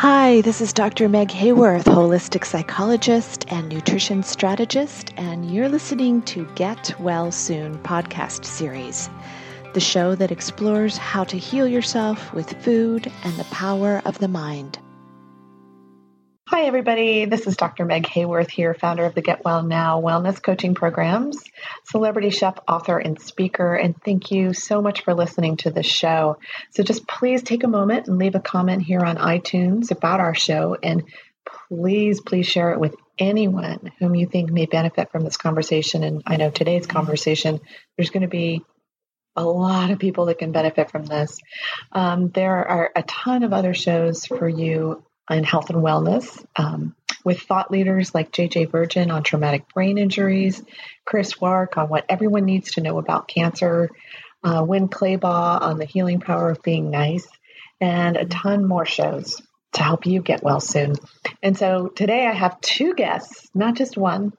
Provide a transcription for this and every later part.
Hi, this is Dr. Meg Hayworth, holistic psychologist and nutrition strategist, and you're listening to Get Well Soon podcast series, the show that explores how to heal yourself with food and the power of the mind. Hi, everybody. This is Dr. Meg Hayworth here, founder of the Get Well Now wellness coaching programs, celebrity chef, author, and speaker. And thank you so much for listening to this show. So just please take a moment and leave a comment here on iTunes about our show. And please, please share it with anyone whom you think may benefit from this conversation. And I know today's conversation, there's going to be a lot of people that can benefit from this. Um, there are a ton of other shows for you in health and wellness um, with thought leaders like JJ Virgin on traumatic brain injuries, Chris Wark on what everyone needs to know about cancer, uh, Win Claybaugh on the healing power of being nice, and a ton more shows to help you get well soon. And so today I have two guests, not just one.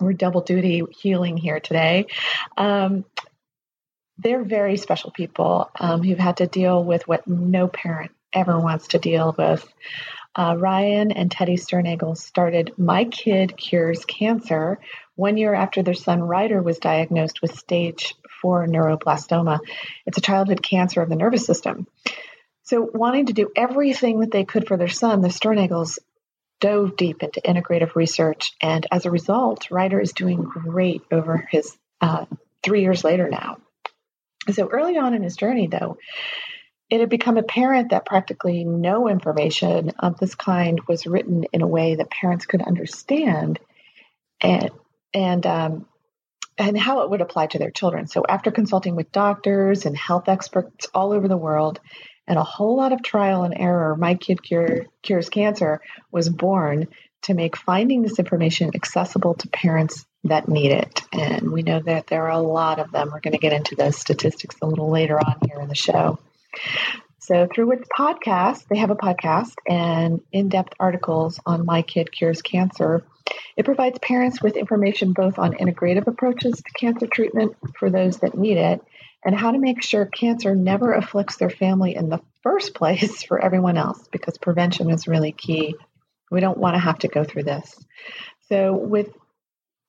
We're double duty healing here today. Um, they're very special people um, who've had to deal with what no parent ever wants to deal with. Uh, Ryan and Teddy Sternagel started My Kid Cures Cancer one year after their son Ryder was diagnosed with stage four neuroblastoma. It's a childhood cancer of the nervous system. So, wanting to do everything that they could for their son, the Sternagels dove deep into integrative research. And as a result, Ryder is doing great over his uh, three years later now. So, early on in his journey, though, it had become apparent that practically no information of this kind was written in a way that parents could understand and and um, and how it would apply to their children. So after consulting with doctors and health experts all over the world and a whole lot of trial and error, My Kid Cure, Cures Cancer was born to make finding this information accessible to parents that need it. And we know that there are a lot of them. We're going to get into those statistics a little later on here in the show. So, through its podcast, they have a podcast and in depth articles on My Kid Cures Cancer. It provides parents with information both on integrative approaches to cancer treatment for those that need it and how to make sure cancer never afflicts their family in the first place for everyone else because prevention is really key. We don't want to have to go through this. So, with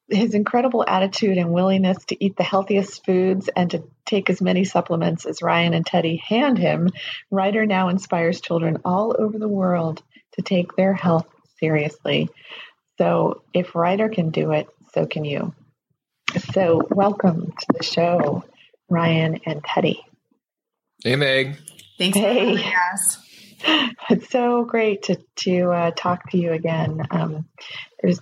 his incredible attitude and willingness to eat the healthiest foods and to take as many supplements as Ryan and Teddy hand him, Ryder now inspires children all over the world to take their health seriously. So if Ryder can do it, so can you. So welcome to the show, Ryan and Teddy. Hey, Meg. Thanks hey. for having us. It's so great to to uh, talk to you again. Um,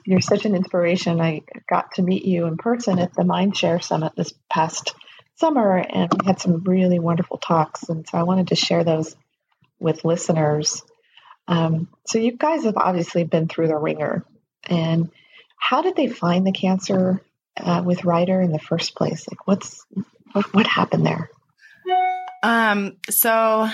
you're such an inspiration. I got to meet you in person at the Mindshare Summit this past summer, and we had some really wonderful talks. And so I wanted to share those with listeners. Um, so you guys have obviously been through the ringer. And how did they find the cancer uh, with Ryder in the first place? Like, what's what, what happened there? Um, so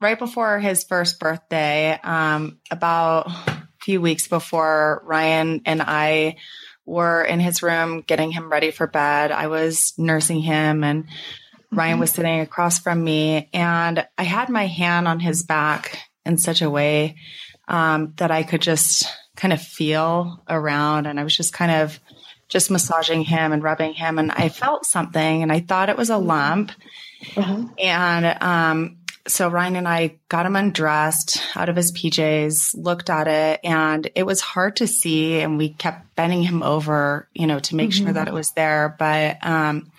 right before his first birthday, um, about a few weeks before Ryan and I were in his room getting him ready for bed, I was nursing him and Ryan mm-hmm. was sitting across from me and I had my hand on his back in such a way um, that I could just kind of feel around and I was just kind of just massaging him and rubbing him and I felt something and I thought it was a lump. Uh-huh. And um, so Ryan and I got him undressed out of his PJs, looked at it, and it was hard to see. And we kept bending him over, you know, to make mm-hmm. sure that it was there. But um,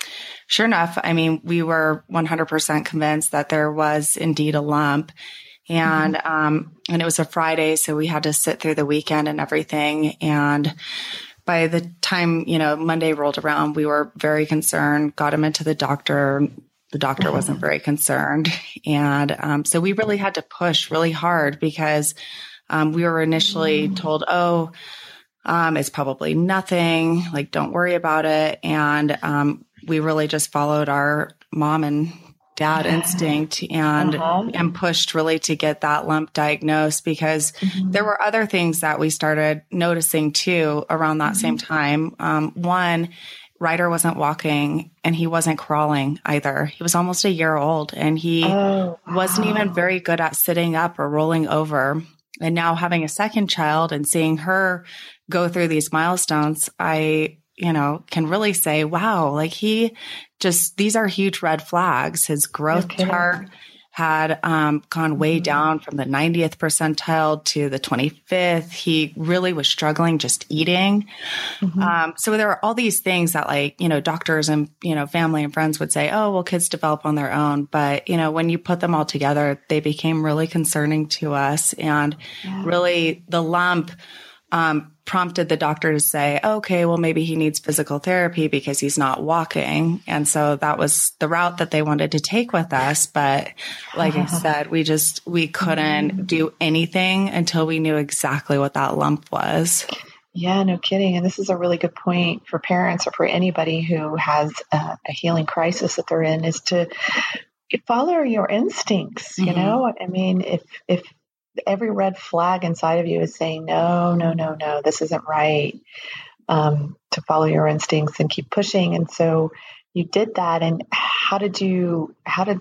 sure enough, I mean, we were 100% convinced that there was indeed a lump. And mm-hmm. um, and it was a Friday, so we had to sit through the weekend and everything. And by the time you know Monday rolled around, we were very concerned. Got him into the doctor the doctor wasn't mm-hmm. very concerned. And um, so we really had to push really hard because um, we were initially mm. told, oh, um, it's probably nothing, like, don't worry about it. And um, we really just followed our mom and dad instinct and uh-huh. and pushed really to get that lump diagnosed because mm-hmm. there were other things that we started noticing too around that mm-hmm. same time. Um, one, Ryder wasn't walking and he wasn't crawling either. He was almost a year old and he oh, wow. wasn't even very good at sitting up or rolling over. And now having a second child and seeing her go through these milestones, I, you know, can really say, wow, like he just, these are huge red flags. His growth okay. chart had um, gone way mm-hmm. down from the 90th percentile to the 25th. He really was struggling just eating. Mm-hmm. Um, so there are all these things that, like, you know, doctors and, you know, family and friends would say, oh, well, kids develop on their own. But, you know, when you put them all together, they became really concerning to us. And yeah. really, the lump um, prompted the doctor to say, okay, well, maybe he needs physical therapy because he's not walking. And so that was the route that they wanted to take with us. But like I said, we just, we couldn't do anything until we knew exactly what that lump was. Yeah, no kidding. And this is a really good point for parents or for anybody who has a, a healing crisis that they're in is to follow your instincts. You mm-hmm. know, I mean, if, if, every red flag inside of you is saying, no, no, no, no, this isn't right. Um, to follow your instincts and keep pushing. And so you did that. And how did you, how did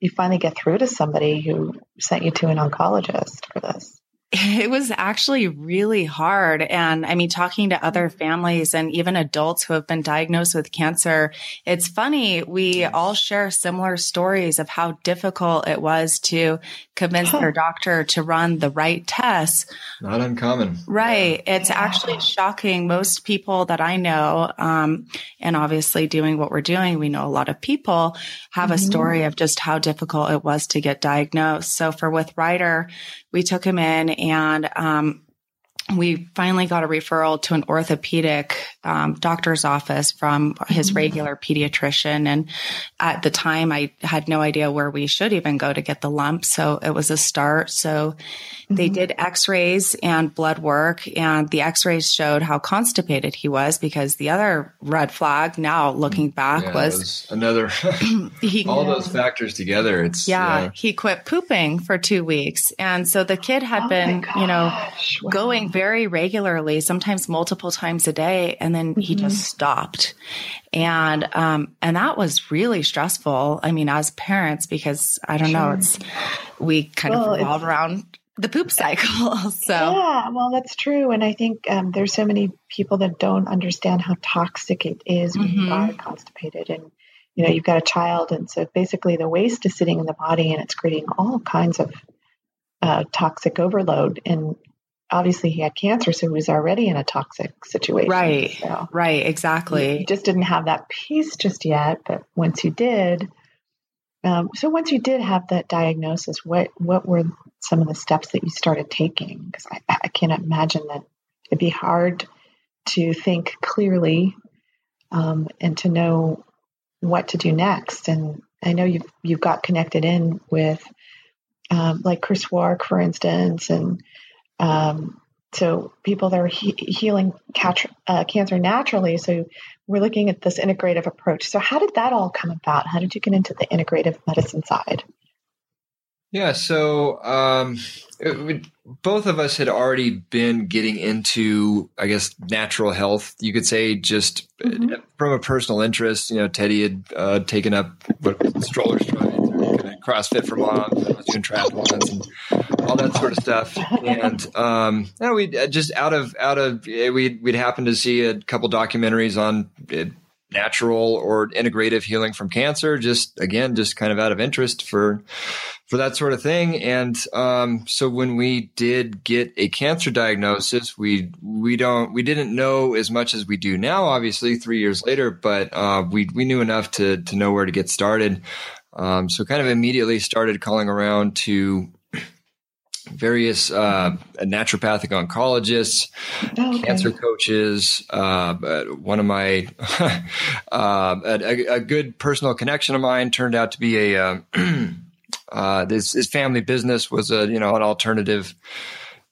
you finally get through to somebody who sent you to an oncologist for this? It was actually really hard. And I mean, talking to other families and even adults who have been diagnosed with cancer, it's funny. We all share similar stories of how difficult it was to convince their doctor to run the right tests. Not uncommon. Right. Yeah. It's actually shocking. Most people that I know, um, and obviously doing what we're doing, we know a lot of people have mm-hmm. a story of just how difficult it was to get diagnosed. So for with Ryder, we took him in and um, we finally got a referral to an orthopedic um, doctor's office from his mm-hmm. regular pediatrician. And at the time, I had no idea where we should even go to get the lump. So it was a start. So mm-hmm. they did x rays and blood work, and the x rays showed how constipated he was because the other red flag, now looking back, yeah, was, was, another, he, all those factors together. It's, yeah, yeah, he quit pooping for two weeks. And so the kid had oh been, you know, wow. going very regularly, sometimes multiple times a day. And then mm-hmm. he just mm-hmm. stopped. And, um, and that was really stressful. I mean, as parents, because I don't sure. know, it's, we kind well, of revolve around the poop cycle. so yeah, well, that's true. And I think, um, there's so many people that don't understand how toxic it is when mm-hmm. you are constipated and, you know, you've got a child. And so basically the waste is sitting in the body and it's creating all kinds of uh, toxic overload. And obviously he had cancer, so he was already in a toxic situation. Right. So right. Exactly. You just didn't have that piece just yet, but once you did, um, so once you did have that diagnosis, what what were some of the steps that you started taking? Because I, I can't imagine that it'd be hard to think clearly um, and to know what to do next. And I know you've you've got connected in with um, like Chris Wark, for instance, and um, so people that are he- healing cat- uh, cancer naturally. So we're looking at this integrative approach. So how did that all come about? How did you get into the integrative medicine side? Yeah, so um, it, both of us had already been getting into, I guess, natural health. You could say just mm-hmm. from a personal interest. You know, Teddy had uh, taken up what stroller strides CrossFit for moms. I was doing triathlons and all that sort of stuff. And um, we uh, just out of out of eh, we'd we'd happened to see a couple documentaries on eh, natural or integrative healing from cancer. Just again, just kind of out of interest for for that sort of thing. And um, so when we did get a cancer diagnosis, we we don't we didn't know as much as we do now. Obviously, three years later, but uh, we we knew enough to to know where to get started. Um, so kind of immediately started calling around to various uh, naturopathic oncologists, okay. cancer coaches. Uh, one of my uh, a, a, good personal connection of mine turned out to be a uh, uh, this his family business was a you know an alternative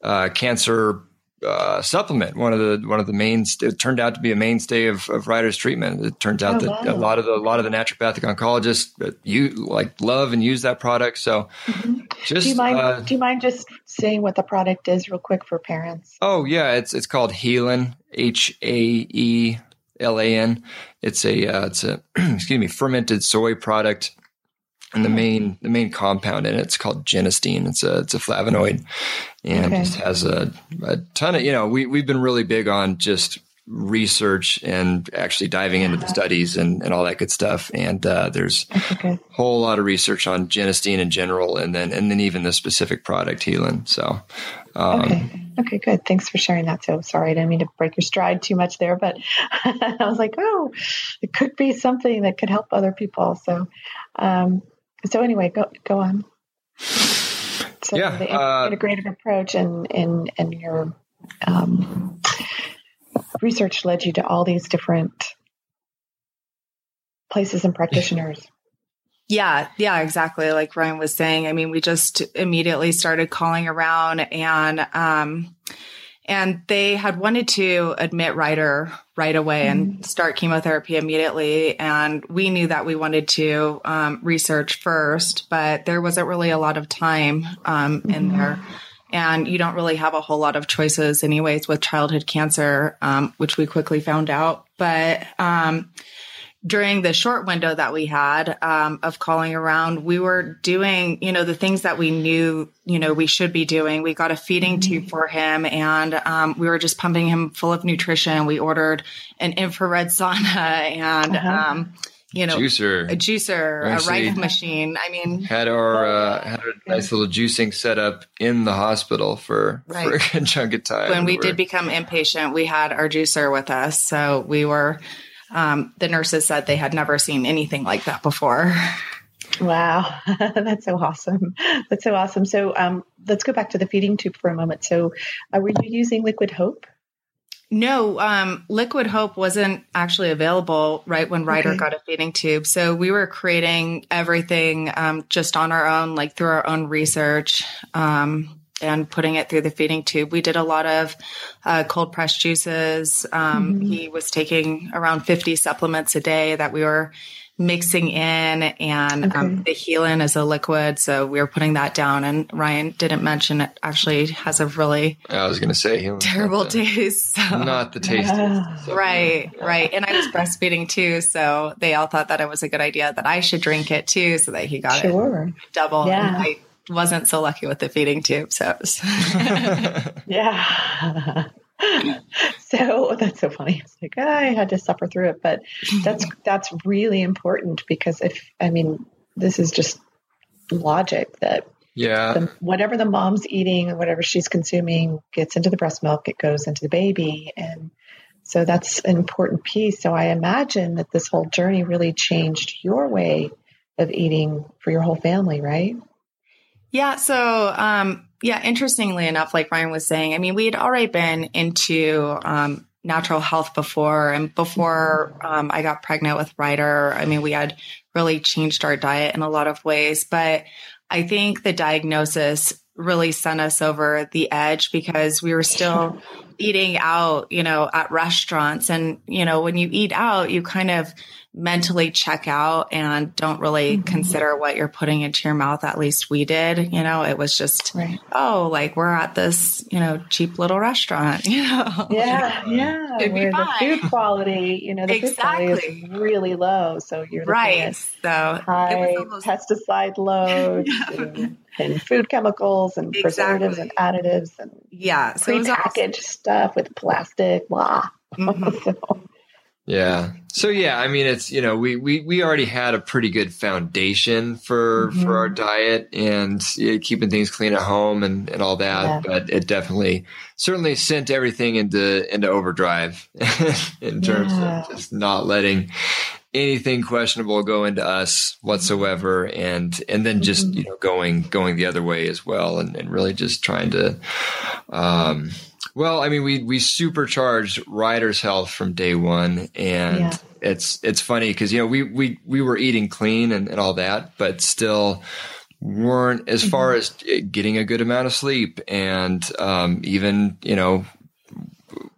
uh, cancer uh, supplement. One of the one of the main it turned out to be a mainstay of, of Ryder's treatment. It turns out oh, that wow. a lot of the a lot of the naturopathic oncologists you like love and use that product. So, mm-hmm. just do you mind uh, do you mind just saying what the product is real quick for parents? Oh yeah, it's it's called Haelan H A E L A N. It's a uh, it's a excuse me fermented soy product, and the main the main compound in it, it's called genistein. It's a it's a flavonoid, and okay. just has a, a ton of you know we we've been really big on just research and actually diving into the studies and, and all that good stuff. And uh, there's a whole lot of research on genistein in general, and then and then even the specific product Haelan. So, um, okay, okay, good. Thanks for sharing that. So sorry, I didn't mean to break your stride too much there, but I was like, oh, it could be something that could help other people. So, um, so anyway, go go on. So yeah, the uh, integrative approach and and and your um, research led you to all these different places and practitioners. Yeah, yeah, exactly. Like Ryan was saying, I mean, we just immediately started calling around and, um, and they had wanted to admit Ryder right away mm-hmm. and start chemotherapy immediately. And we knew that we wanted to um, research first, but there wasn't really a lot of time um, mm-hmm. in there and you don't really have a whole lot of choices anyways with childhood cancer um, which we quickly found out but um, during the short window that we had um, of calling around we were doing you know the things that we knew you know we should be doing we got a feeding mm-hmm. tube for him and um, we were just pumping him full of nutrition we ordered an infrared sauna and uh-huh um, you know, juicer, a juicer, a writing machine. I mean, had our uh, had a nice little juicing setup in the hospital for right. for a good chunk of time. When we did become inpatient, we had our juicer with us, so we were. Um, the nurses said they had never seen anything like that before. Wow, that's so awesome. That's so awesome. So um, let's go back to the feeding tube for a moment. So, uh, were you using Liquid Hope? No, um, Liquid Hope wasn't actually available right when Ryder okay. got a feeding tube. So we were creating everything um, just on our own, like through our own research um, and putting it through the feeding tube. We did a lot of uh, cold pressed juices. Um, mm-hmm. He was taking around 50 supplements a day that we were mixing in and um, okay. um, the Haelan is a liquid. So we were putting that down. And Ryan didn't mention it actually has a really I was going to say terrible the, taste. So. Not the tastiest. right, right. And I was breastfeeding too. So they all thought that it was a good idea that I should drink it too so that he got sure. it double. Yeah. And I wasn't so lucky with the feeding tube. So was yeah. so that's so funny. It's like ah, I had to suffer through it, but that's that's really important because if I mean this is just logic that yeah the, whatever the mom's eating and whatever she's consuming gets into the breast milk it goes into the baby and so that's an important piece so i imagine that this whole journey really changed your way of eating for your whole family right yeah so um yeah, interestingly enough, like Ryan was saying, I mean, we had already been into um, natural health before, and before um, I got pregnant with Ryder, I mean, we had really changed our diet in a lot of ways. But I think the diagnosis really sent us over the edge because we were still eating out, you know, at restaurants. And, you know, when you eat out, you kind of mentally check out and don't really mm-hmm. consider what you're putting into your mouth. At least we did, you know, it was just, right. oh, like we're at this, you know, cheap little restaurant, you know? Yeah. Yeah. Where the food quality, you know, the exactly. food quality is really low. So you're right. So high almost, pesticide loads. yeah. and, and, food chemicals and exactly. preservatives and additives and yeah, so prepackaged stuff with plastic, blah. Mm-hmm. so, yeah. So yeah, I mean it's you know we we we already had a pretty good foundation for mm-hmm. for our diet and yeah, keeping things clean at home and and all that, yeah. but it definitely certainly sent everything into into overdrive in terms yeah. of just not letting anything questionable go into us whatsoever and and then just mm-hmm. you know going going the other way as well and, and really just trying to um well, I mean, we we supercharged Ryder's health from day one, and yeah. it's it's funny because you know we we we were eating clean and, and all that, but still weren't as far mm-hmm. as getting a good amount of sleep and um, even you know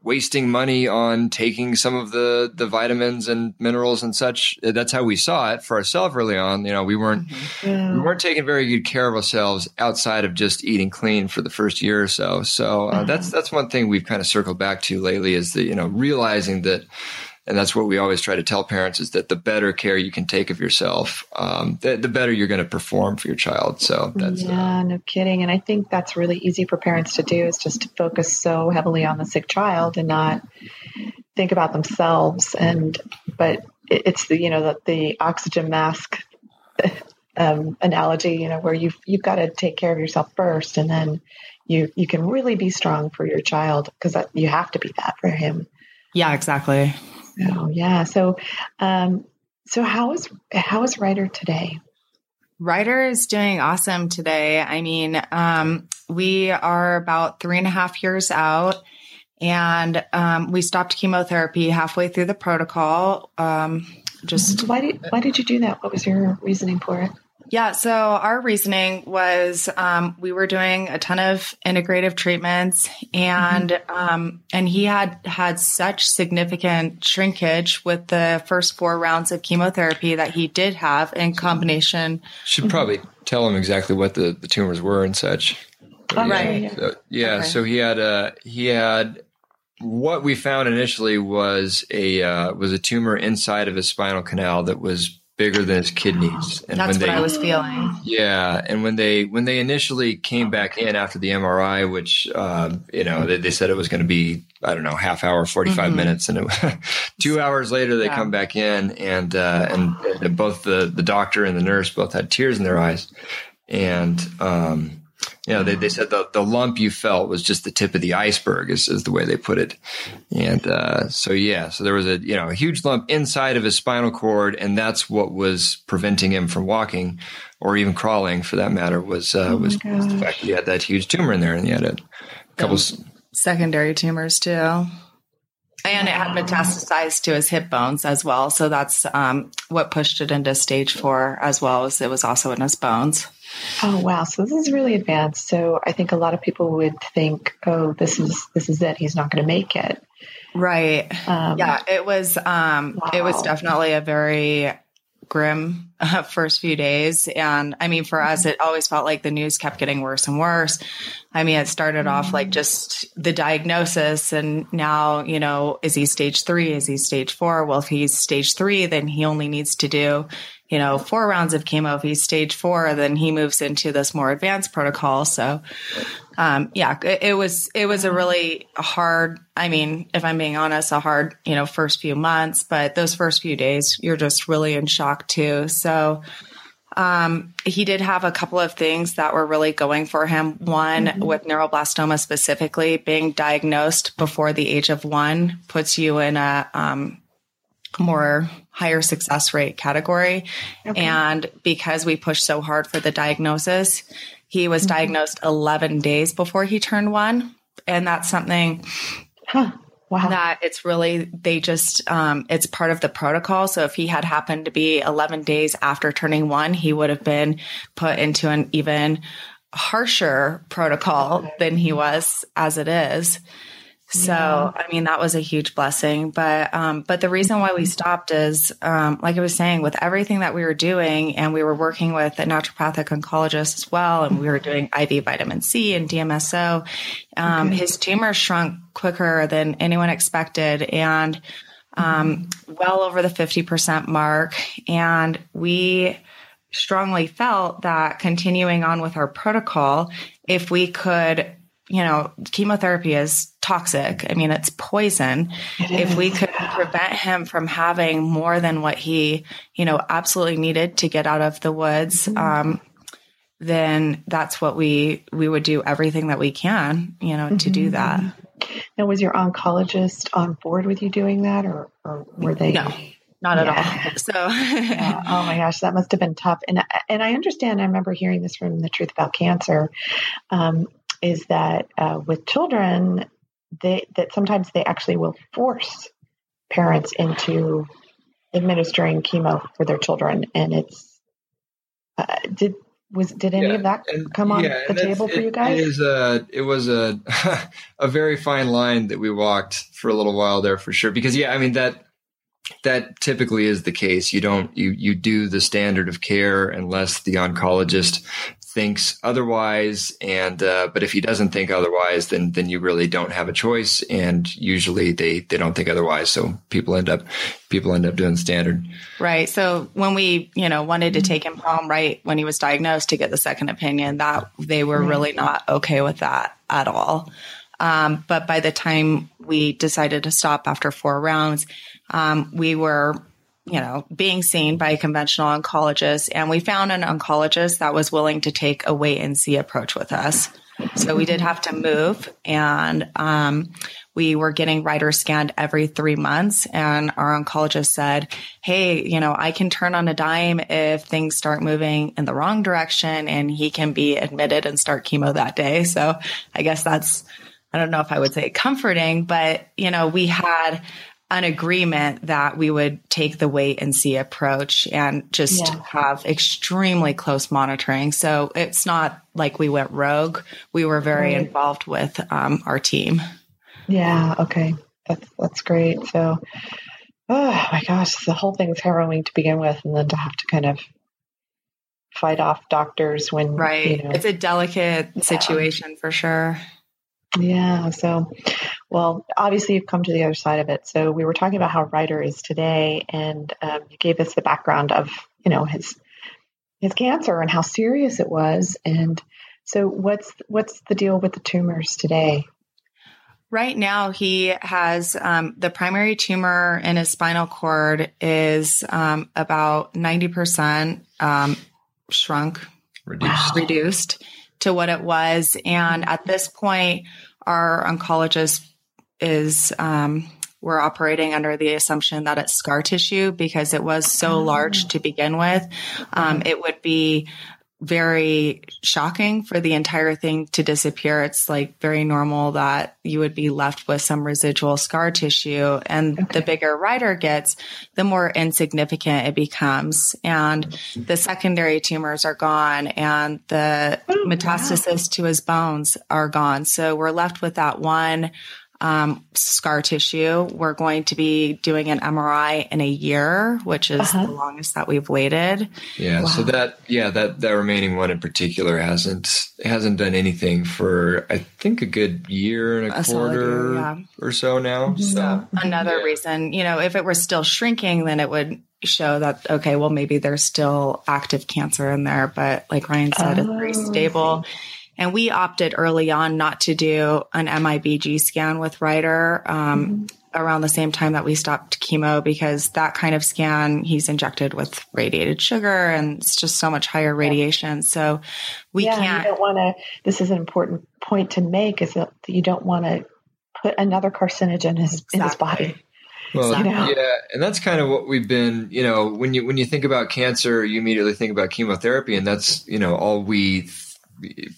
wasting money on taking some of the the vitamins and minerals and such. That's how we saw it for ourselves early on. You know, we weren't mm-hmm. yeah. we weren't taking very good care of ourselves outside of just eating clean for the first year or so. So uh, mm-hmm. that's that's one thing we've kind of circled back to lately is that you know realizing that and that's what we always try to tell parents is that the better care you can take of yourself, um, the, the, better you're going to perform for your child. So that's yeah, uh, no kidding. And I think that's really easy for parents to do is just to focus so heavily on the sick child and not think about themselves. And but it, it's the you know the, the oxygen mask. Um, analogy, you know, where you've you've got to take care of yourself first, and then you you can really be strong for your child because you have to be that for him. Yeah, exactly. So yeah. So um, so how is how is Ryder today? Ryder is doing awesome today. I mean, um, we are about three and a half years out, and um, we stopped chemotherapy halfway through the protocol. Um, just why did why did you do that? What was your reasoning for it? Yeah. So our reasoning was um, we were doing a ton of integrative treatments, and mm-hmm. um, and he had had such significant shrinkage with the first four rounds of chemotherapy that he did have in combination. Should probably tell him exactly what the, the tumors were and such. Oh, yeah. Right. So, yeah. Okay. So he had a he had what we found initially was a uh, was a tumor inside of his spinal canal that was bigger than his kidneys. And That's when what they, I was feeling. Yeah, and when they when they initially came back in after the MRI, which uh, you know they, they, said it was going to be I don't know half hour, forty five mm mm-hmm. minutes, and it, two hours later they yeah. come back in, and uh, and, and both the the doctor and the nurse both had tears in their eyes, and um, you know, they, they said the, the lump you felt was just the tip of the iceberg is, is the way they put it. And, uh, so yeah, so there was a, you know, a huge lump inside of his spinal cord. And that's what was preventing him from walking or even crawling for that matter was, uh, oh was, was, the fact that he had that huge tumor in there and he had a couple secondary tumors too. And it had metastasized to his hip bones as well. So that's um, what pushed it into stage four as well as it was also in his bones. Oh wow! So this is really advanced. So I think a lot of people would think, "Oh, this is this is it. He's not going to make it." Right. Um, yeah. It was. Um, wow. It was definitely a very grim uh, first few days, and I mean, for us, it always felt like the news kept getting worse and worse. I mean, it started off like just the diagnosis, and now you know, is he stage three? Is he stage four? Well, if he's stage three, then he only needs to do you know, four rounds of chemo. If he's stage four, then he moves into this more advanced protocol. So, um, yeah, it, it, was, it was a really hard, I mean, if I'm being honest, a hard, you know, first few months, but those first few days, you're just really in shock too. So, um, he did have a couple of things that were really going for him. One mm-hmm. with neuroblastoma specifically, being diagnosed before the age of one puts you in a, um, more higher success rate category. Okay. And because we pushed so hard for the diagnosis, he was mm-hmm. diagnosed 11 days before he turned one. And that's something huh. wow. that it's really, they just, um, it's part of the protocol. So if he had happened to be 11 days after turning one, he would have been put into an even harsher protocol than he was as it is. So, yeah. I mean, that was a huge blessing. But, um, but the reason why we stopped is, um, like I was saying, with everything that we were doing, and we were working with a naturopathic oncologist as well, and we were doing IV vitamin C and DMSO. Um, okay. His tumor shrunk quicker than anyone expected, and um, well over the 50% mark. And we strongly felt that continuing on with our protocol, if we could you know, chemotherapy is toxic. I mean, it's poison. It if we could prevent him from having more than what he, you know, absolutely needed to get out of the woods, mm-hmm. um, then that's what we we would do everything that we can, you know, mm-hmm. to do mm-hmm. that. Now, was your oncologist on board with you doing that, or, or were they? No, not at all. So, yeah. oh my gosh, that must have been tough. And and I understand. I remember hearing this from the Truth About Cancer. Um, is that uh, with children, they that sometimes they actually will force parents into administering chemo for their children, and it's uh, did was did any yeah, of that and, come on yeah, the table for you guys? It is a it was a a very fine line that we walked for a little while there for sure. Because yeah, I mean that that typically is the case. You don't you you do the standard of care unless the oncologist thinks otherwise, and uh, but if he doesn't think otherwise, then then you really don't have a choice. And usually they they don't think otherwise, so people end up people end up doing standard. Right. So when we you know wanted to take him home right when he was diagnosed to get the second opinion, that they were really not okay with that at all. Um, but by the time we decided to stop after four rounds, um, we were you know, being seen by a conventional oncologist. And we found an oncologist that was willing to take a wait and see approach with us. So we did have to move and um, we were getting Ryder scanned every three months. And our oncologist said, Hey, you know, I can turn on a dime if things start moving in the wrong direction and he can be admitted and start chemo that day. So I guess that's, I don't know if I would say comforting, but, you know, we had an agreement that we would take the wait and see approach and just yeah. have extremely close monitoring. So it's not like we went rogue. We were very right. involved with um, our team. Yeah. Okay. That's that's great. So, oh my gosh, the whole thing was harrowing to begin with, and then to have to kind of fight off doctors when right. You know, it's a delicate yeah. situation for sure. Yeah. So, well, obviously you've come to the other side of it. So we were talking about how Ryder is today, and um, you gave us the background of you know his his cancer and how serious it was. And so, what's what's the deal with the tumors today? Right now, he has um, the primary tumor in his spinal cord is um, about ninety percent um, shrunk, reduced. reduced to what it was. And at this point, our oncologist is, um, we're operating under the assumption that it's scar tissue because it was so large to begin with. Um, it would be very shocking for the entire thing to disappear. It's like very normal that you would be left with some residual scar tissue. And okay. the bigger Ryder gets, the more insignificant it becomes. And the secondary tumors are gone and the oh, metastasis wow. to his bones are gone. So we're left with that one um, scar tissue. We're going to be doing an MRI in a year, which is uh-huh. the longest that we've waited. Yeah. Wow. So that yeah that that remaining one in particular hasn't hasn't done anything for I think a good year and a, a quarter year, yeah. or so now. Mm-hmm. So another yeah. reason, you know, if it were still shrinking, then it would show that okay, well maybe there's still active cancer in there, but like Ryan said, oh, it's very stable. And we opted early on not to do an MIBG scan with Ryder um, mm-hmm. around the same time that we stopped chemo because that kind of scan, he's injected with radiated sugar and it's just so much higher radiation. So we yeah, can't. You don't want to, this is an important point to make is that you don't want to put another carcinogen in his, exactly. in his body. Well, exactly. yeah, and that's kind of what we've been. You know, when you when you think about cancer, you immediately think about chemotherapy, and that's you know all we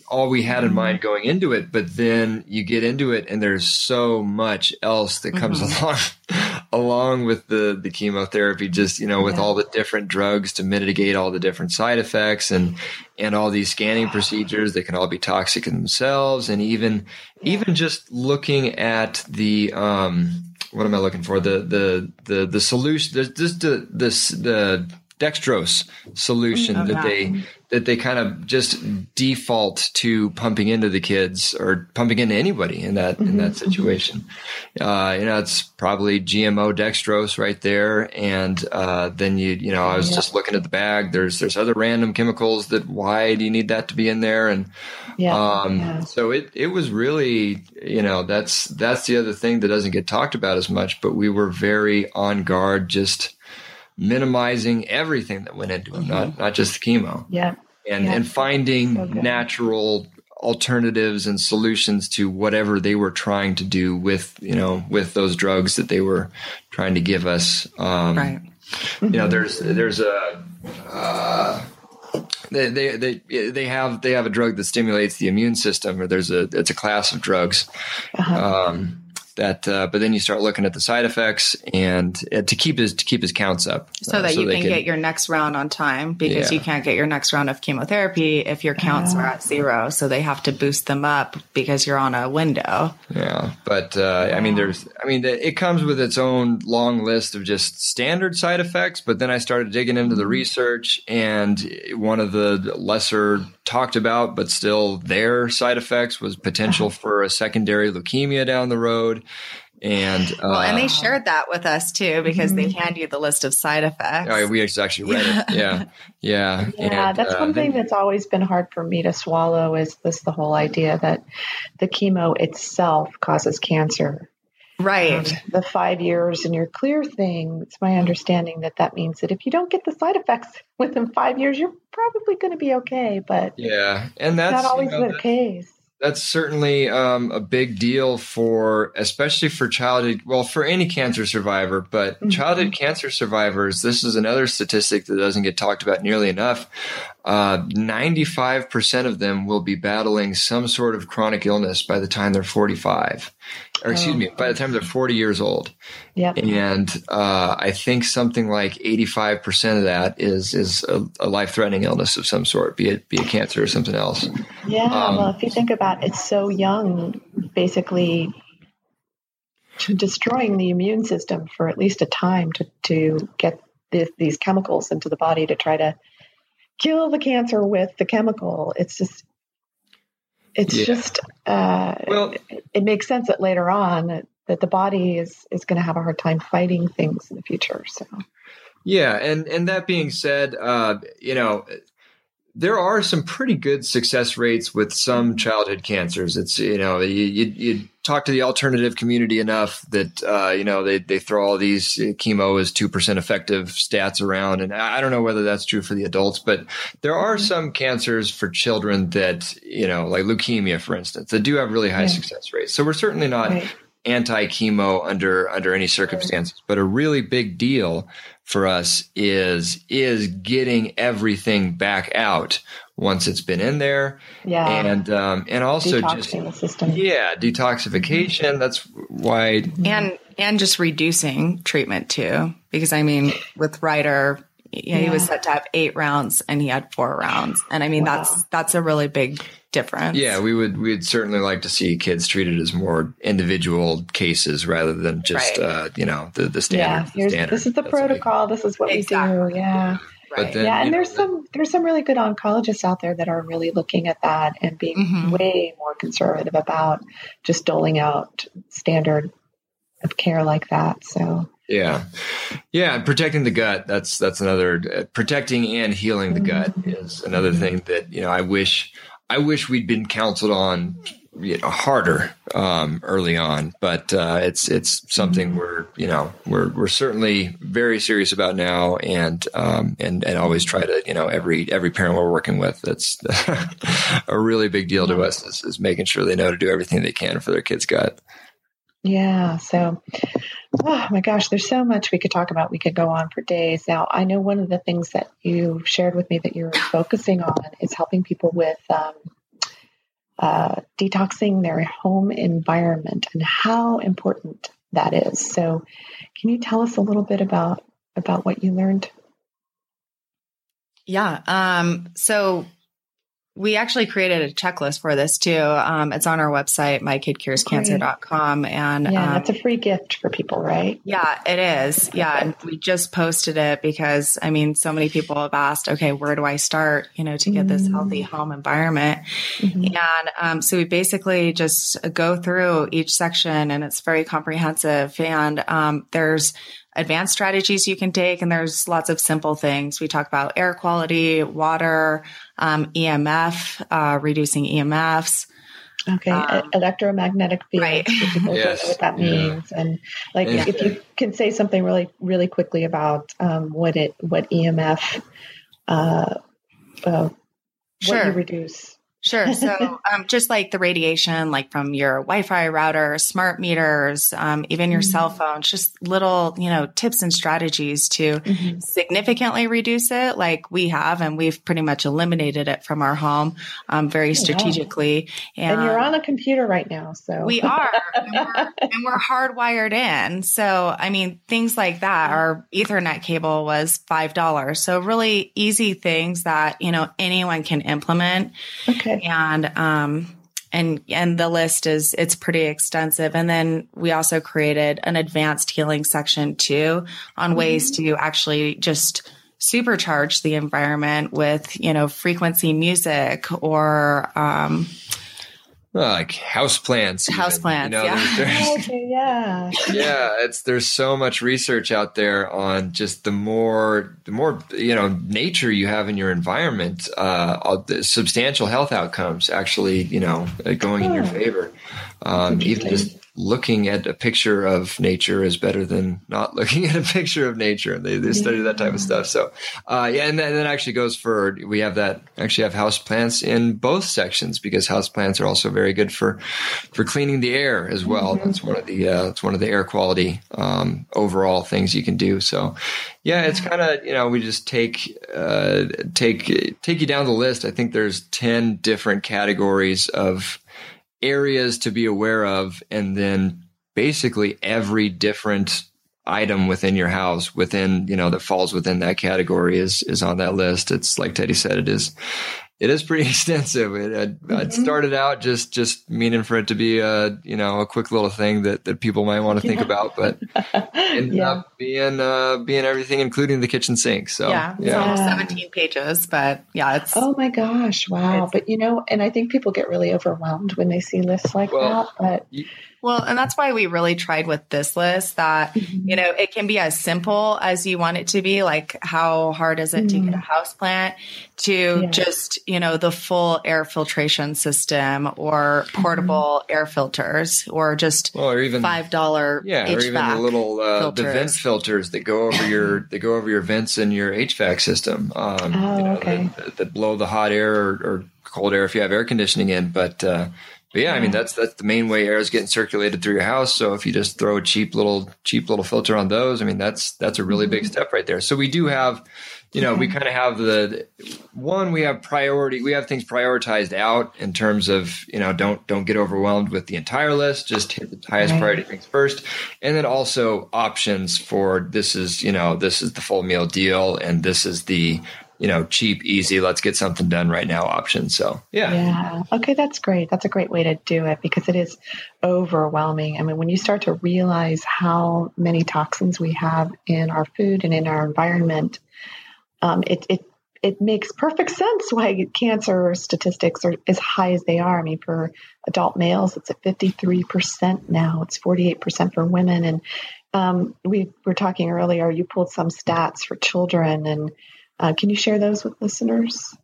all we had in mind mm-hmm. going into it but then you get into it and there's so much else that comes mm-hmm. along along with the the chemotherapy just you know with yeah. all the different drugs to mitigate all the different side effects and and all these scanning procedures that can all be toxic in themselves and even yeah. even just looking at the um what am I looking for the the the the solution the the the, the dextrose solution oh, that they that they kind of just default to pumping into the kids or pumping into anybody in that mm-hmm. in that mm-hmm. situation. Uh, you know, it's probably GMO dextrose right there, and uh, then you you know I was yeah. just looking at the bag. There's there's other random chemicals that why do you need that to be in there? And yeah. Um, yeah. so it it was really you know that's that's the other thing that doesn't get talked about as much, but we were very on guard just minimizing everything that went into them, mm-hmm. not not just the chemo. Yeah. And yeah. and finding okay. natural alternatives and solutions to whatever they were trying to do with you know with those drugs that they were trying to give us. Um, right. You know, there's there's a uh, they, they they they have they have a drug that stimulates the immune system, or there's a it's a class of drugs. Uh-huh. Um, that uh, but then you start looking at the side effects and uh, to keep his to keep his counts up so uh, that so you can, can, get your next round on time because yeah. you can't get your next round of chemotherapy if your counts are at zero so they have to boost them up because you're on a window yeah but uh, i mean there's i mean it comes with its own long list of just standard side effects but then i started digging into the mm-hmm. research and one of the lesser talked about but still there side effects was potential uh-huh. for a secondary leukemia down the road. And uh, well, and they shared that with us too because mm-hmm. they hand you the list of side effects. Oh, we actually read it. Yeah, yeah, yeah. And, that's uh, one thing that's always been hard for me to swallow is this the whole idea that the chemo itself causes cancer. Right. Um, the five years and you're clear thing. It's my understanding that that means that if you don't get the side effects within five years, you're probably going to be okay. But yeah, and that's not always you know, the case that's certainly um, a big deal for, especially for childhood, well, for any cancer survivor, but mm-hmm. childhood cancer survivors, this is another statistic that doesn't get talked about nearly enough. Uh, 95% of them will be battling some sort of chronic illness by the time they're 45 or excuse oh. me, by the time they're 40 years old. Yeah. And uh, I think something like 85% of that is is a, a life threatening illness of some sort, be it be it cancer or something else. Yeah. Um, well, if you think about it, it's so young, basically destroying the immune system for at least a time to, to get this, these chemicals into the body to try to kill the cancer with the chemical. It's just it's yeah. just uh, well, it, it, makes sense that later on that, that the body is is going to have a hard time fighting things in the future. So yeah, and and that being said, uh, you know, there are some pretty good success rates with some childhood cancers. It's you know you, you, you talk to the alternative community enough that uh, you know they they throw all these uh, chemo is two percent effective stats around, and I don't know whether that's true for the adults, but there are mm-hmm. some cancers for children that you know like leukemia, for instance, that do have really high yeah. success rates. So we're certainly not right. Anti chemo under under any circumstances, but a really big deal for us is is getting everything back out once it's been in there. Yeah. And um, and also just yeah, detoxification. That's why and and just reducing treatment too, because I mean with Ryder. Yeah, he was set to have eight rounds and he had four rounds. And I mean, wow. that's, that's a really big difference. Yeah, we would we'd certainly like to see kids treated as more individual cases rather than just right. uh, you know the the standard. Yeah, standard. this is the protocol. Like, this is what exactly. we do. Yeah. Right. Then, yeah, and there's know, some there's some really good oncologists out there that are really looking at that and being mm-hmm. way more conservative about just doling out standard of care like that. So yeah, yeah, and protecting the gut. That's that's another uh, protecting and healing the gut mm-hmm. is another thing that you know I wish I wish we'd been counseled on you know, harder um, early on, but uh, it's it's something we're you know we're we're certainly very serious about now, and um, and and always try to you know every every parent we're working with that's a really big deal to us is, is making sure they know to do everything they can for their kids' gut. Yeah. So, oh my gosh, there's so much we could talk about. We could go on for days. Now, I know one of the things that you shared with me that you're focusing on is helping people with um, uh, detoxing their home environment and how important that is. So, can you tell us a little bit about about what you learned? Yeah. Um, so we actually created a checklist for this too. Um, it's on our website, mykidcurescancer.com. And yeah, um, that's a free gift for people, right? Yeah, it is. Yeah. And we just posted it because I mean, so many people have asked, okay, where do I start, you know, to get this healthy mm-hmm. home environment? Mm-hmm. And um, so we basically just go through each section and it's very comprehensive. And um, there's advanced strategies you can take. And there's lots of simple things. We talk about air quality, water, um, EMF, uh, reducing EMFs. Okay, um, electromagnetic fields. Right. People yes. know what that means, yeah. and like yeah. if you can say something really, really quickly about um, what it, what EMF, uh, uh, sure. what you reduce. Sure. So, um, just like the radiation, like from your Wi-Fi router, smart meters, um, even your mm-hmm. cell phones, just little, you know, tips and strategies to mm-hmm. significantly reduce it, like we have, and we've pretty much eliminated it from our home, um, very strategically. And, and, you're on a computer right now, so we are, and we're, and we're hardwired in. So, I mean, things like that. Our Ethernet cable was five dollars, so really easy things that you know anyone can implement. Okay. Okay. And um and and the list is it's pretty extensive and then we also created an advanced healing section too on ways mm-hmm. to actually just supercharge the environment with, you know, frequency music or, um, well, like house plants, house plants, you know, yeah. There's, there's, okay, yeah, yeah. It's there's so much research out there on just the more the more you know nature you have in your environment, uh, the substantial health outcomes actually you know going in your favor. Um, even just looking at a picture of nature is better than not looking at a picture of nature. They, they study that type of stuff. So, uh, yeah, and that, that, actually goes for, we have that, actually have house plants in both sections because house plants are also very good for, for cleaning the air as well. Mm-hmm. That's one of the, uh, it's one of the air quality, um, overall things you can do. So, yeah, it's kind of, you know, we just take, uh, take, take you down the list. I think there's 10 different categories of, areas to be aware of, and then basically every different item within your house within you know that falls within that category is is on that list. It's like teddy said it is it is pretty extensive. It, it, mm-hmm. it, started out just just meaning for it to be a you know a quick little thing that, that people might want to think about, but ended yeah. up being uh, being everything, including the kitchen sink. So yeah, yeah. So seventeen pages, but yeah, it's oh my gosh, wow! But you know, and I think people get really overwhelmed when they see lists like well, that. But well, and that's why we really tried with this list that, mm-hmm. you know, it can be as simple as you want it to be. Like, how hard is it mm-hmm. to get a mm-hmm. house plant to just, you know, the full air filtration system or portable mm-hmm. air filters or just well, or even $5 yeah, HVAC or even the little, uh, the vent filters that go over your, that go over your vents in your HVAC system. Um, oh, you know, okay. that, that, blow the hot air or, or cold air if you have air conditioning in. But, uh, but yeah, I mean that's that's the main way air is getting circulated through your house. So if you just throw a cheap little cheap little filter on those, I mean that's that's a really big mm-hmm. step right there. So we do have, you know, we kind of have the one we have priority we have things prioritized out in terms of you know don't don't get overwhelmed with the entire list. Just hit the highest priority things first, and then also options for this is you know this is the full meal deal and this is the you know, cheap, easy, let's get something done right now option. So, yeah. Yeah. Okay, that's great. That's a great way to do it because it is overwhelming. I mean, when you start to realize how many toxins we have in our food and in our environment, um, it, it it makes perfect sense why cancer statistics are as high as they are. I mean, for adult males, it's at 53% now. It's 48% for women. And um, we were talking earlier, you pulled some stats for children and uh, can you share those with listeners?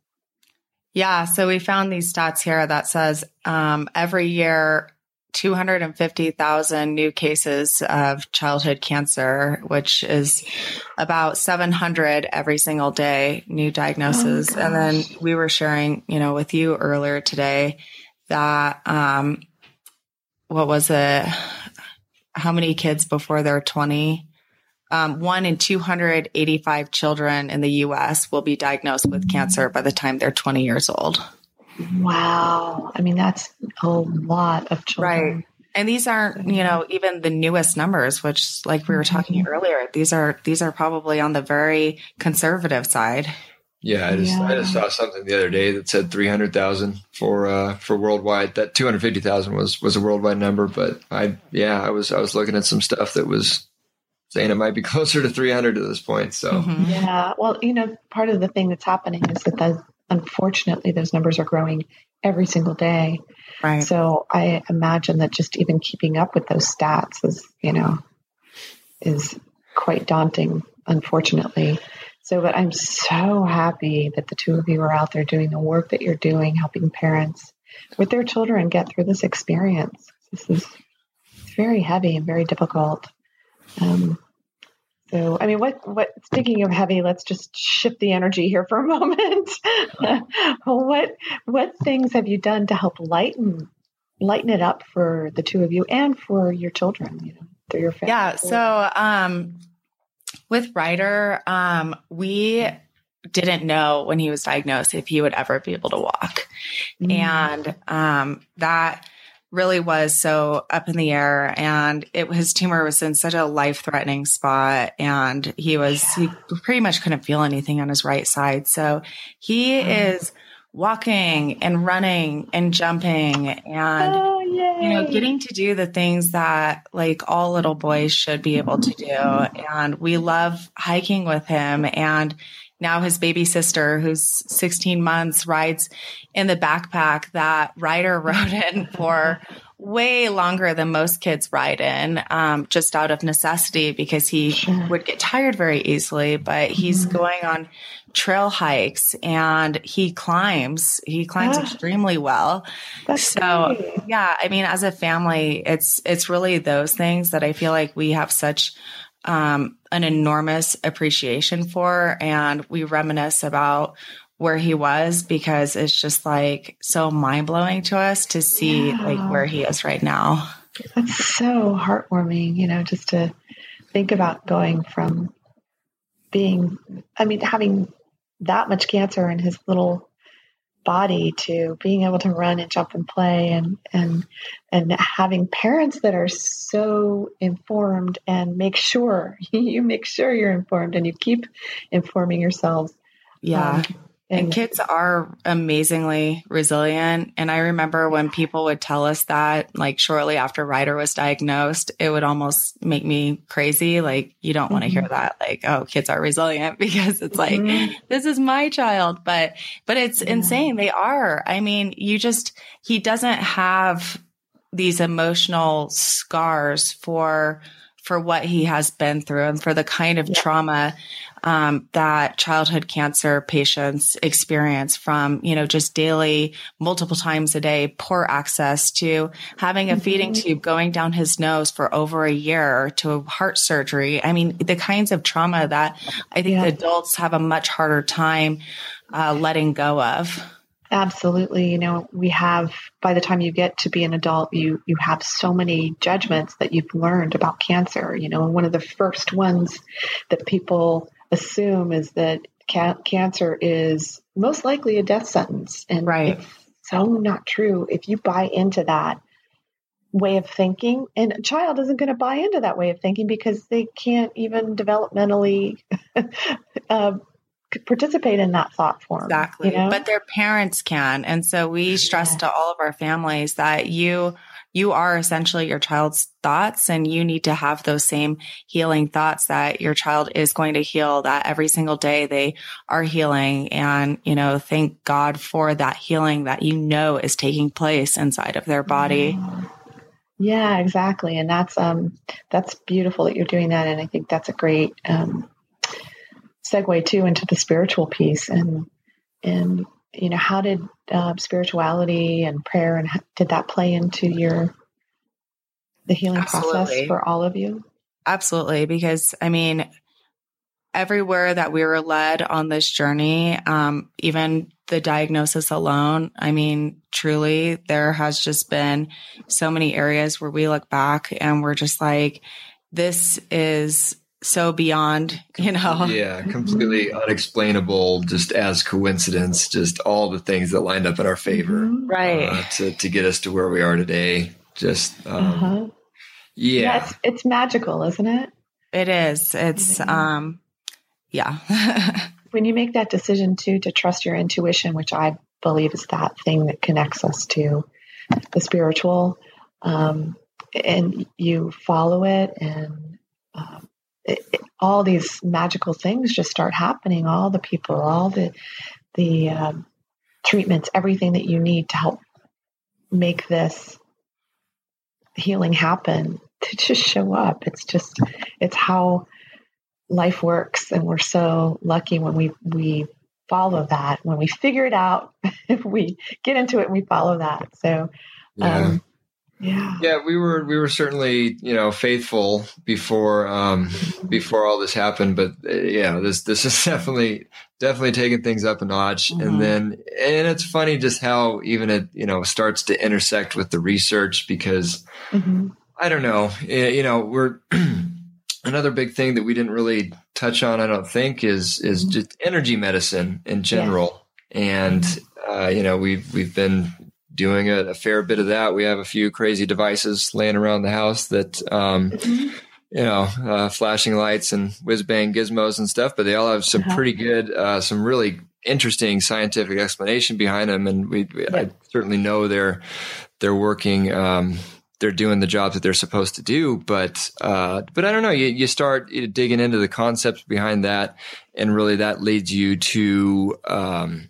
Yeah, so we found these stats here that says um, every year 250,000 new cases of childhood cancer, which is about 700 every single day, new diagnoses. Oh, and then we were sharing, you know, with you earlier today that, um, what was it? How many kids before they're 20 um, one in 285 children in the US will be diagnosed with cancer by the time they're 20 years old. Wow. I mean, that's a lot of children. Right. And these aren't, you know, even the newest numbers, which like we were talking mm-hmm. earlier, these are these are probably on the very conservative side. Yeah, I just yeah. I just saw something the other day that said three hundred thousand for uh for worldwide. That two hundred fifty thousand was was a worldwide number, but I yeah I was I was looking at some stuff that was saying it might be closer to 300 at this point. So, mm-hmm. yeah. Well, you know, part of the thing that's happening is that those, unfortunately, those numbers are growing every single day. Right. So I imagine that just even keeping up with those stats is, you know, is quite daunting, unfortunately. So, but I'm so happy that the two of you are out there doing the work that you're doing, helping parents with their children get through this experience. This is very heavy and very difficult. Um, so, I mean, what, what, speaking of heavy, let's just shift the energy here for a moment. what, what things have you done to help lighten, lighten it up for the two of you and for your children, you know, through your family? Yeah. So, um, with Ryder, um, we didn't know when he was diagnosed if he would ever be able to walk. Mm. And, um, that, really was so up in the air and it his tumor was in such a life threatening spot and he was yeah. he pretty much couldn't feel anything on his right side so he mm. is walking and running and jumping and oh, you know getting to do the things that like all little boys should be able to do and we love hiking with him and now his baby sister, who's 16 months, rides in the backpack that Ryder rode in for way longer than most kids ride in, um, just out of necessity because he sure. would get tired very easily. But he's mm-hmm. going on trail hikes and he climbs. He climbs yeah. extremely well. That's so great. yeah, I mean, as a family, it's it's really those things that I feel like we have such um, an enormous appreciation for, and we reminisce about where he was because it's just like so mind blowing to us to see yeah. like where he is right now. That's so heartwarming, you know, just to think about going from being, I mean, having that much cancer in his little body to being able to run and jump and play and and and having parents that are so informed and make sure you make sure you're informed and you keep informing yourselves. Yeah. Um, and kids are amazingly resilient. And I remember when people would tell us that, like shortly after Ryder was diagnosed, it would almost make me crazy. Like, you don't mm-hmm. want to hear that, like, oh, kids are resilient because it's like, mm-hmm. this is my child. But, but it's yeah. insane. They are. I mean, you just, he doesn't have these emotional scars for, for what he has been through and for the kind of yeah. trauma um, that childhood cancer patients experience from, you know, just daily, multiple times a day, poor access to having a mm-hmm. feeding tube going down his nose for over a year to heart surgery. I mean, the kinds of trauma that I think yeah. adults have a much harder time uh, letting go of. Absolutely. You know, we have by the time you get to be an adult, you you have so many judgments that you've learned about cancer. You know, one of the first ones that people assume is that ca- cancer is most likely a death sentence. And right. so not true. If you buy into that way of thinking, and a child isn't going to buy into that way of thinking because they can't even developmentally uh, participate in that thought form. Exactly. You know? But their parents can. And so we stress yeah. to all of our families that you you are essentially your child's thoughts and you need to have those same healing thoughts that your child is going to heal that every single day they are healing. And you know thank god for that healing that you know is taking place inside of their body. Yeah. Exactly. And that's um that's beautiful that you're doing that. And i think that's a great um segue too into the spiritual piece and and you know, how did uh, spirituality and prayer and did that play into your the healing Absolutely. process for all of you? Absolutely, because I mean, everywhere that we were led on this journey, um, even the diagnosis alone, I mean, truly, there has just been so many areas where we look back and we're just like, this is so beyond, you know. Yeah, completely unexplainable, just as coincidence, just all the things that lined up in our favor. Mm-hmm. Right. Uh, to, to get us to where we are today. Just, um, uh-huh. yeah. yeah it's, it's, magical, isn't it? It is. It's, um, yeah. when you make that decision too, to trust your intuition, which I believe is that thing that connects us to the spiritual, um, and you follow it and, um, it, it, all these magical things just start happening. All the people, all the the um, treatments, everything that you need to help make this healing happen to just show up. It's just it's how life works, and we're so lucky when we we follow that. When we figure it out, if we get into it and we follow that. So. Yeah. Um, yeah. Yeah, we were we were certainly you know faithful before um, before all this happened, but uh, yeah, this this is definitely definitely taking things up a notch. Mm-hmm. And then and it's funny just how even it you know starts to intersect with the research because mm-hmm. I don't know you know we're another big thing that we didn't really touch on I don't think is is mm-hmm. just energy medicine in general. Yeah. And uh, you know we've we've been doing a, a, fair bit of that. We have a few crazy devices laying around the house that, um, mm-hmm. you know, uh, flashing lights and whiz bang gizmos and stuff, but they all have some uh-huh. pretty good, uh, some really interesting scientific explanation behind them. And we, we yeah. I certainly know they're, they're working, um, they're doing the job that they're supposed to do. But uh, but I don't know. You you start digging into the concepts behind that, and really that leads you to. Um,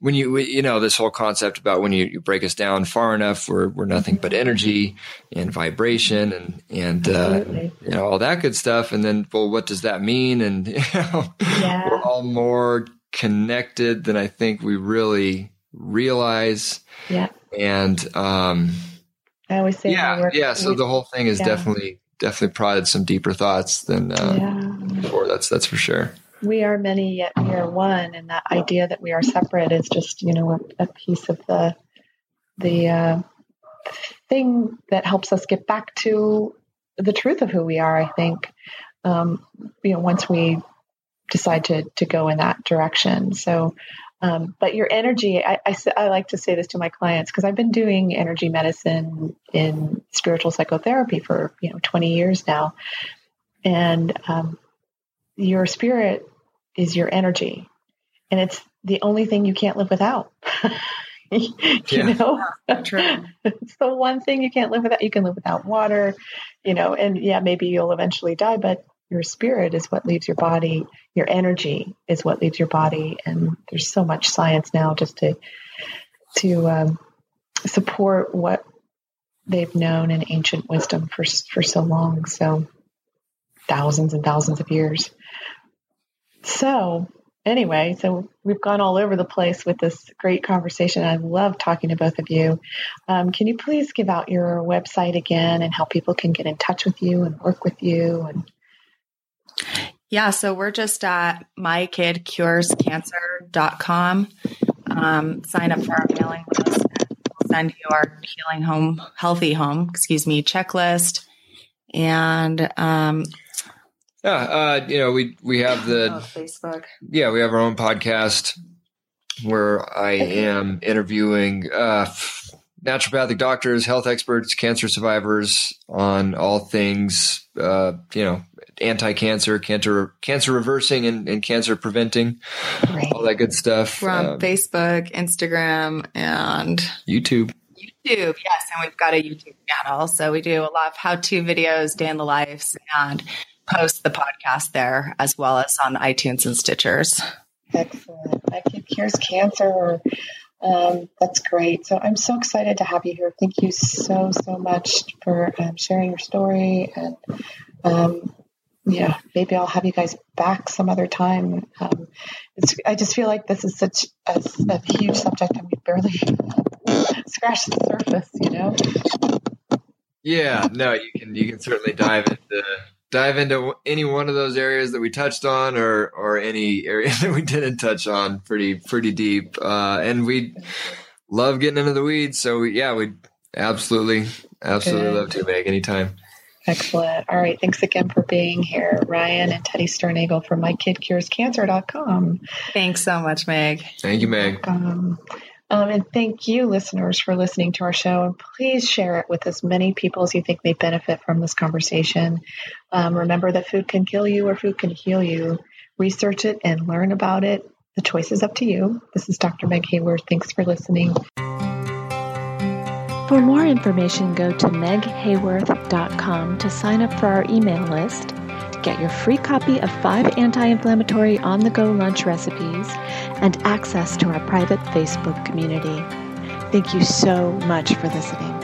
when you you know this whole concept about when you, you break us down far enough we're, we're nothing but energy and vibration and and uh, you know all that good stuff. And then well what does that mean? And you know yeah. we're all more connected than I think we really realize. Yeah. And um I always say yeah yeah so the whole thing is yeah. definitely definitely prodded some deeper thoughts than uh, yeah. before that's that's for sure we are many yet we are one. And that idea that we are separate is just you know a, a piece of the the uh, thing that helps us get back to the truth of who we are i think um, you know once we decide to to go in that direction. So um, but your energy I, I, I, like to say this to my clients because i've been doing energy medicine in spiritual psychotherapy for you know 20 years now. And um, your spirit is your energy. And it's the only thing you can't live without. you yeah. know, True. it's the one thing you can't live without. You can live without water, you know, and yeah, maybe you'll eventually die, but your spirit is what leaves your body. Your energy is what leaves your body. And there's so much science now just to, to um, support what they've known in ancient wisdom for, for so long. So thousands and thousands of years. So, anyway, so we've gone all over the place with this great conversation. I love talking to both of you. Um, can you please give out your website again and how people can get in touch with you and work with you? And yeah, so we're just at mykidcurescancer.com. Um, sign up for our mailing list. We'll send you our healing home, healthy home, excuse me, checklist. And um, yeah, uh, you know, we we have the oh, Facebook. Yeah, we have our own podcast where I am interviewing uh, naturopathic doctors, health experts, cancer survivors on all things, uh, you know, anti-cancer, cancer, cancer reversing, and, and cancer preventing, right. all that good stuff. We're on um, Facebook, Instagram, and YouTube. YouTube, yes, and we've got a YouTube channel. So we do a lot of how-to videos, day in the lives, and post the podcast there as well as on iTunes and Stitchers. Excellent. My kid cures cancer. Um, that's great. So I'm so excited to have you here. Thank you so, so much for um, sharing your story. And um, yeah, maybe I'll have you guys back some other time. Um, I just feel like this is such a, a huge subject and we barely scratched the surface, you know? Yeah, no, you can you can certainly dive into dive into any one of those areas that we touched on or or any area that we didn't touch on pretty pretty deep. Uh, and we love getting into the weeds. So we, yeah we absolutely absolutely Good. love to make anytime. Excellent. All right. Thanks again for being here ryan and teddy sternagel from mykidcurescancer.com thanks so much meg. Thank you meg um, and thank you, listeners, for listening to our show. And please share it with as many people as you think may benefit from this conversation. Um, remember that food can kill you or food can heal you. Research it and learn about it. The choice is up to you. This is Dr. Meg Hayworth. Thanks for listening. For more information, go to meghayworth.com to sign up for our email list Get your free copy of five anti inflammatory on the go lunch recipes and access to our private Facebook community. Thank you so much for listening.